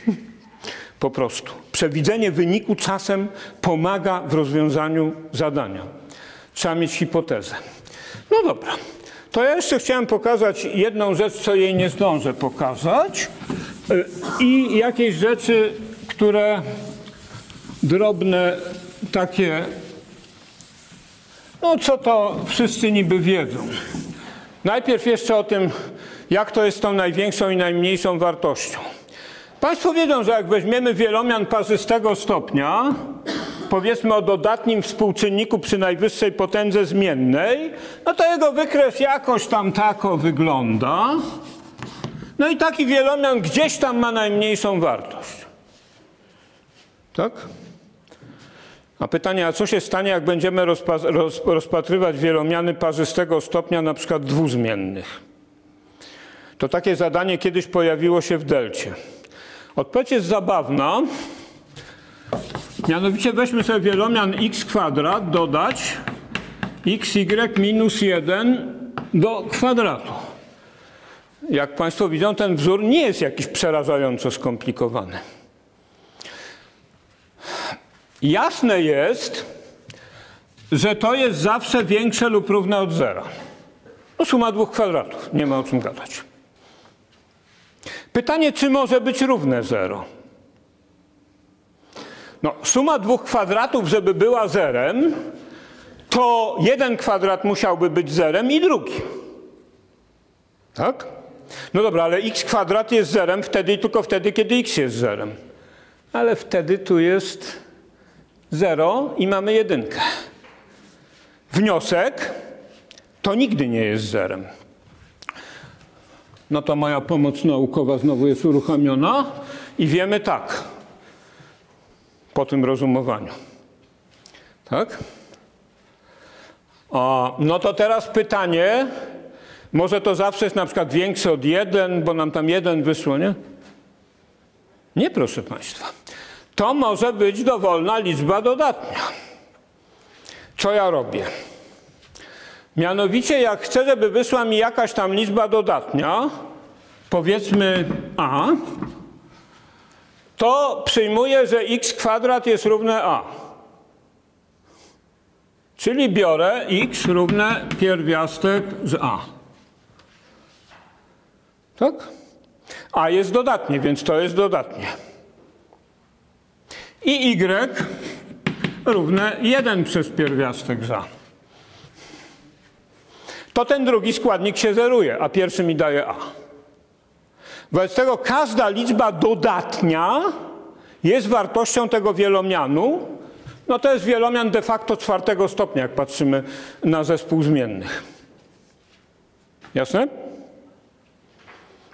Po prostu. Przewidzenie wyniku czasem pomaga w rozwiązaniu zadania. Trzeba mieć hipotezę. No dobra. To ja jeszcze chciałem pokazać jedną rzecz, co jej nie zdążę pokazać. Y, I jakieś rzeczy, które drobne takie, no co to wszyscy niby wiedzą. Najpierw jeszcze o tym, jak to jest tą największą i najmniejszą wartością. Państwo wiedzą, że jak weźmiemy wielomian parzystego stopnia, powiedzmy o dodatnim współczynniku przy najwyższej potędze zmiennej, no to jego wykres jakoś tam tako wygląda. No i taki wielomian gdzieś tam ma najmniejszą wartość. Tak? A pytanie, a co się stanie, jak będziemy rozpa- roz- rozpatrywać wielomiany parzystego stopnia, na przykład dwuzmiennych? To takie zadanie kiedyś pojawiło się w delcie. Odpowiedź jest zabawna. Mianowicie weźmy sobie wielomian x kwadrat, dodać xy minus 1 do kwadratu. Jak Państwo widzą, ten wzór nie jest jakiś przerażająco skomplikowany. Jasne jest, że to jest zawsze większe lub równe od zera. No suma dwóch kwadratów, nie ma o czym gadać. Pytanie, czy może być równe 0? No, suma dwóch kwadratów, żeby była zerem, to jeden kwadrat musiałby być zerem i drugi. Tak? No dobra, ale x kwadrat jest zerem wtedy i tylko wtedy, kiedy x jest zerem. Ale wtedy tu jest 0 i mamy jedynkę. Wniosek to nigdy nie jest zerem. No to moja pomoc naukowa znowu jest uruchomiona i wiemy tak, po tym rozumowaniu. Tak? No to teraz pytanie, może to zawsze jest na przykład większe od 1, bo nam tam 1 wyszło, nie? Nie, proszę Państwa. To może być dowolna liczba dodatnia. Co ja robię? Mianowicie, jak chcę, żeby wyszła mi jakaś tam liczba dodatnia, powiedzmy a, to przyjmuję, że x kwadrat jest równe a. Czyli biorę x równe pierwiastek z a. Tak? A jest dodatnie, więc to jest dodatnie. I y równe 1 przez pierwiastek za. To ten drugi składnik się zeruje, a pierwszy mi daje a. Wobec tego każda liczba dodatnia jest wartością tego wielomianu. No to jest wielomian de facto czwartego stopnia, jak patrzymy na zespół zmiennych. Jasne?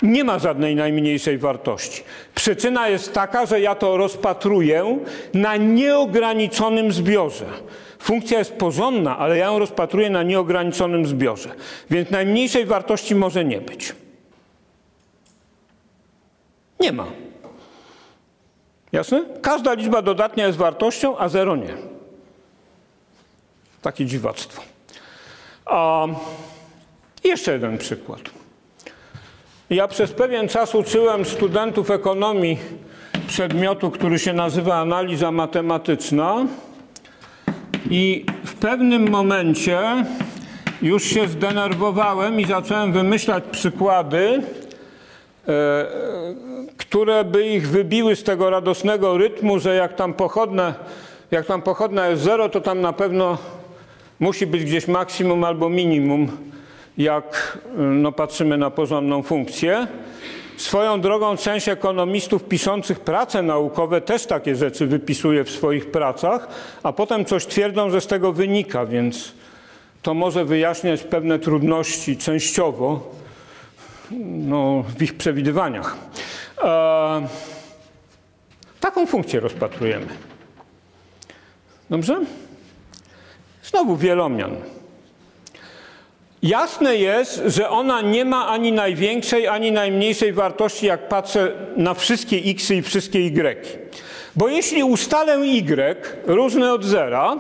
Nie ma żadnej najmniejszej wartości. Przyczyna jest taka, że ja to rozpatruję na nieograniczonym zbiorze. Funkcja jest porządna, ale ja ją rozpatruję na nieograniczonym zbiorze. Więc najmniejszej wartości może nie być. Nie ma. Jasne? Każda liczba dodatnia jest wartością, a zero nie. Takie dziwactwo. A jeszcze jeden przykład. Ja przez pewien czas uczyłem studentów ekonomii przedmiotu, który się nazywa analiza matematyczna i w pewnym momencie już się zdenerwowałem i zacząłem wymyślać przykłady, e, które by ich wybiły z tego radosnego rytmu, że jak tam pochodne, jak tam pochodna jest zero, to tam na pewno musi być gdzieś maksimum albo minimum, jak no, patrzymy na porządną funkcję. Swoją drogą część ekonomistów piszących prace naukowe też takie rzeczy wypisuje w swoich pracach, a potem coś twierdzą, że z tego wynika, więc to może wyjaśniać pewne trudności częściowo no, w ich przewidywaniach. E, taką funkcję rozpatrujemy. Dobrze? Znowu wielomian. Jasne jest, że ona nie ma ani największej, ani najmniejszej wartości, jak patrzę na wszystkie x i wszystkie y. Bo jeśli ustalę y różne od zera,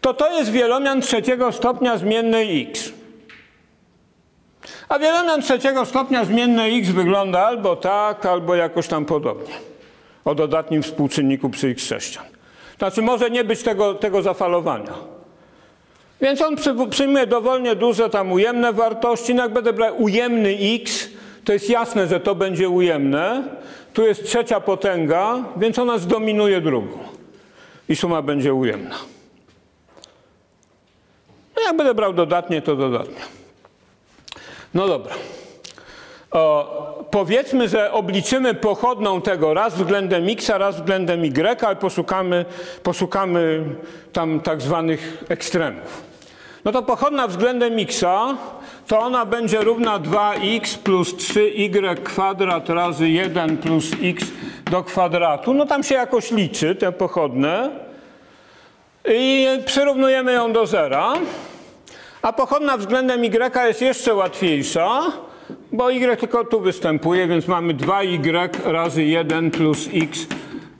to to jest wielomian trzeciego stopnia zmiennej x. A wielomian trzeciego stopnia zmienne x wygląda albo tak, albo jakoś tam podobnie. O dodatnim współczynniku przy x sześcian. Znaczy może nie być tego, tego zafalowania. Więc on przy, przyjmuje dowolnie duże tam ujemne wartości. No jak będę brał ujemny x, to jest jasne, że to będzie ujemne. Tu jest trzecia potęga, więc ona zdominuje drugą. I suma będzie ujemna. No jak będę brał dodatnie, to dodatnie. No dobra. O, powiedzmy, że obliczymy pochodną tego raz względem x, raz względem y, ale poszukamy, poszukamy tam tak zwanych ekstremów. No to pochodna względem x to ona będzie równa 2x plus 3y kwadrat razy 1 plus x do kwadratu. No tam się jakoś liczy te pochodne i przyrównujemy ją do zera. A pochodna względem y jest jeszcze łatwiejsza, bo y tylko tu występuje, więc mamy 2y razy 1 plus x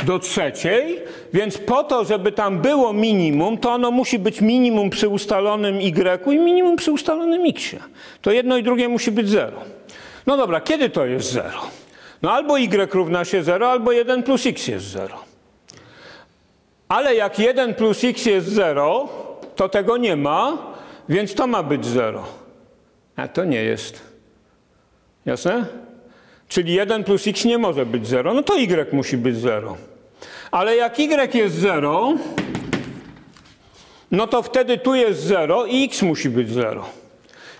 do trzeciej, więc po to, żeby tam było minimum, to ono musi być minimum przy ustalonym y i minimum przy ustalonym x. To jedno i drugie musi być 0. No dobra, kiedy to jest 0? No albo y równa się 0, albo 1 plus x jest 0. Ale jak 1 plus x jest 0, to tego nie ma, więc to ma być 0. A to nie jest. Jasne? Czyli 1 plus x nie może być 0, no to y musi być 0. Ale jak y jest 0, no to wtedy tu jest 0 i x musi być 0.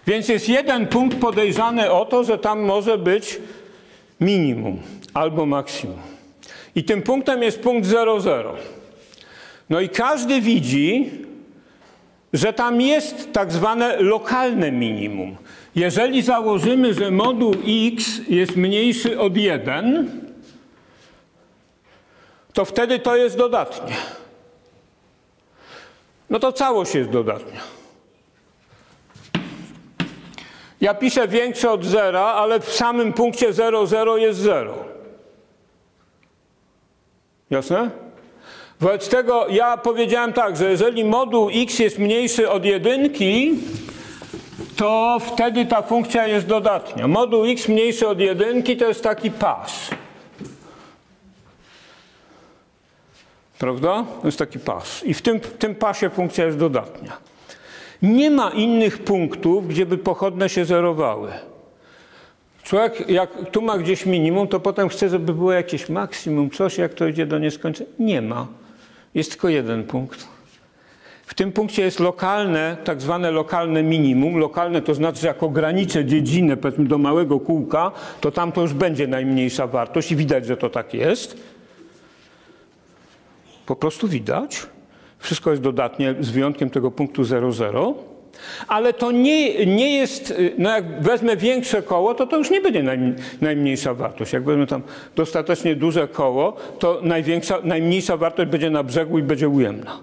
Więc jest jeden punkt podejrzany o to, że tam może być minimum albo maksimum. I tym punktem jest punkt 0, 0. No i każdy widzi, że tam jest tak zwane lokalne minimum. Jeżeli założymy, że moduł x jest mniejszy od 1, to wtedy to jest dodatnie. No to całość jest dodatnia. Ja piszę większe od zera, ale w samym punkcie 0, 0 jest 0. Jasne? Wobec tego ja powiedziałem tak, że jeżeli moduł x jest mniejszy od jedynki, to wtedy ta funkcja jest dodatnia. Moduł x mniejszy od jedynki to jest taki pas. Prawda? To jest taki pas. I w tym, w tym pasie funkcja jest dodatnia. Nie ma innych punktów, gdzie by pochodne się zerowały. Człowiek, jak tu ma gdzieś minimum, to potem chce, żeby było jakieś maksimum, coś, jak to idzie do nieskończenia. Nie ma. Jest tylko jeden punkt. W tym punkcie jest lokalne, tak zwane lokalne minimum. Lokalne to znaczy, że jak ograniczę dziedzinę powiedzmy do małego kółka, to tam to już będzie najmniejsza wartość i widać, że to tak jest. Po prostu widać. Wszystko jest dodatnie, z wyjątkiem tego punktu 00. Ale to nie, nie jest, no jak wezmę większe koło, to to już nie będzie naj, najmniejsza wartość. Jak wezmę tam dostatecznie duże koło, to największa, najmniejsza wartość będzie na brzegu i będzie ujemna.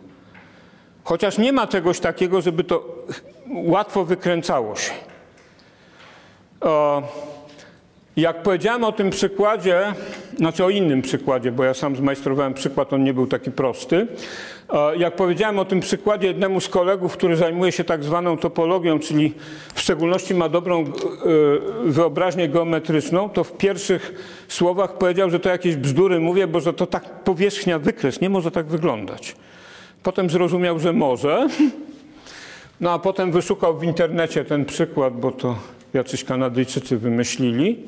Chociaż nie ma czegoś takiego, żeby to łatwo wykręcało się. O, jak powiedziałem o tym przykładzie, znaczy o innym przykładzie, bo ja sam zmajstrowałem przykład, on nie był taki prosty. Jak powiedziałem o tym przykładzie jednemu z kolegów, który zajmuje się tak zwaną topologią, czyli w szczególności ma dobrą e, wyobraźnię geometryczną, to w pierwszych słowach powiedział, że to jakieś bzdury mówię, bo że to tak powierzchnia, wykres, nie może tak wyglądać. Potem zrozumiał, że może. No a potem wyszukał w internecie ten przykład, bo to jacyś Kanadyjczycy wymyślili.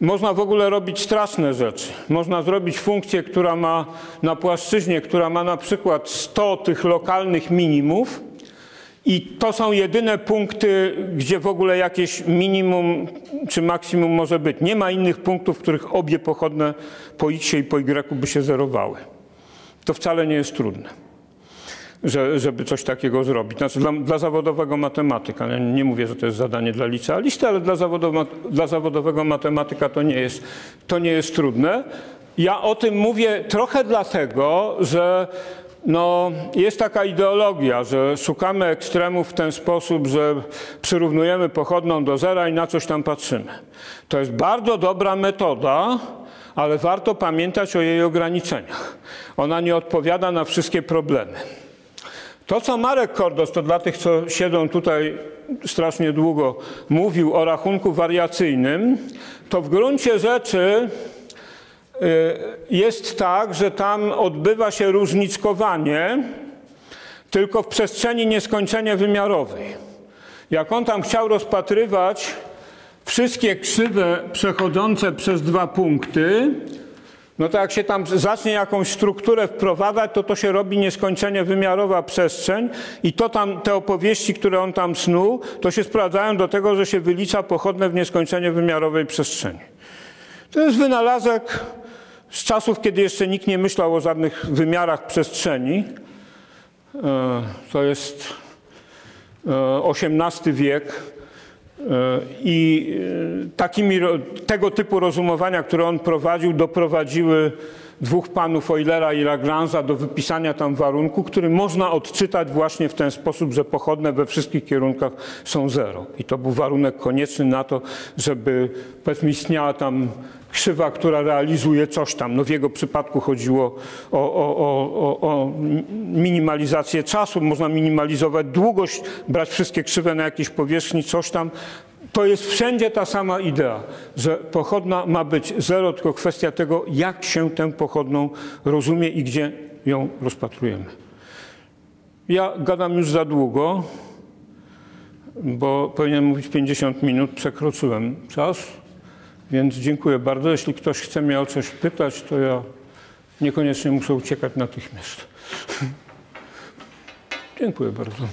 Można w ogóle robić straszne rzeczy. Można zrobić funkcję, która ma na płaszczyźnie, która ma na przykład 100 tych lokalnych minimów i to są jedyne punkty, gdzie w ogóle jakieś minimum czy maksimum może być. Nie ma innych punktów, w których obie pochodne po x i po y by się zerowały. To wcale nie jest trudne że, żeby coś takiego zrobić. Znaczy dla, dla zawodowego matematyka, ja nie mówię, że to jest zadanie dla licealisty, ale dla, zawodowo, dla zawodowego matematyka to nie, jest, to nie jest trudne. Ja o tym mówię trochę dlatego, że no, jest taka ideologia, że szukamy ekstremów w ten sposób, że przyrównujemy pochodną do zera i na coś tam patrzymy. To jest bardzo dobra metoda, ale warto pamiętać o jej ograniczeniach. Ona nie odpowiada na wszystkie problemy. To, co Marek Kordos, to dla tych, co siedzą tutaj strasznie długo, mówił o rachunku wariacyjnym, to w gruncie rzeczy y, jest tak, że tam odbywa się różniczkowanie, tylko w przestrzeni nieskończenie wymiarowej. Jak on tam chciał rozpatrywać wszystkie krzywe przechodzące przez dwa punkty, no to jak się tam zacznie jakąś strukturę wprowadzać, to to się robi nieskończenie wymiarowa przestrzeń i to tam, te opowieści, które on tam snuł, to się sprowadzają do tego, że się wylicza pochodne w nieskończenie wymiarowej przestrzeni. To jest wynalazek z czasów, kiedy jeszcze nikt nie myślał o żadnych wymiarach przestrzeni. E, To jest XVIII wiek. E, I e, takimi, tego typu rozumowania, które on prowadził, doprowadziły dwóch panów Eulera i Lagrange'a do wypisania tam warunku, który można odczytać właśnie w ten sposób, że pochodne we wszystkich kierunkach są zero. I to był warunek konieczny na to, żeby powiedzmy istniała tam krzywa, która realizuje coś tam. No w jego przypadku chodziło o, o, o, o, minimalizację czasu, można minimalizować długość, brać wszystkie krzywe na jakiejś powierzchni, coś tam. To jest wszędzie ta sama idea, że pochodna ma być zero, tylko kwestia tego, jak się tę pochodną rozumie i gdzie ją rozpatrujemy. Ja gadam już za długo, bo powinienem mówić 50 minut, przekroczyłem czas, więc dziękuję bardzo. Jeśli ktoś chce mnie o coś pytać, to ja niekoniecznie muszę uciekać natychmiast. Dziękuję bardzo.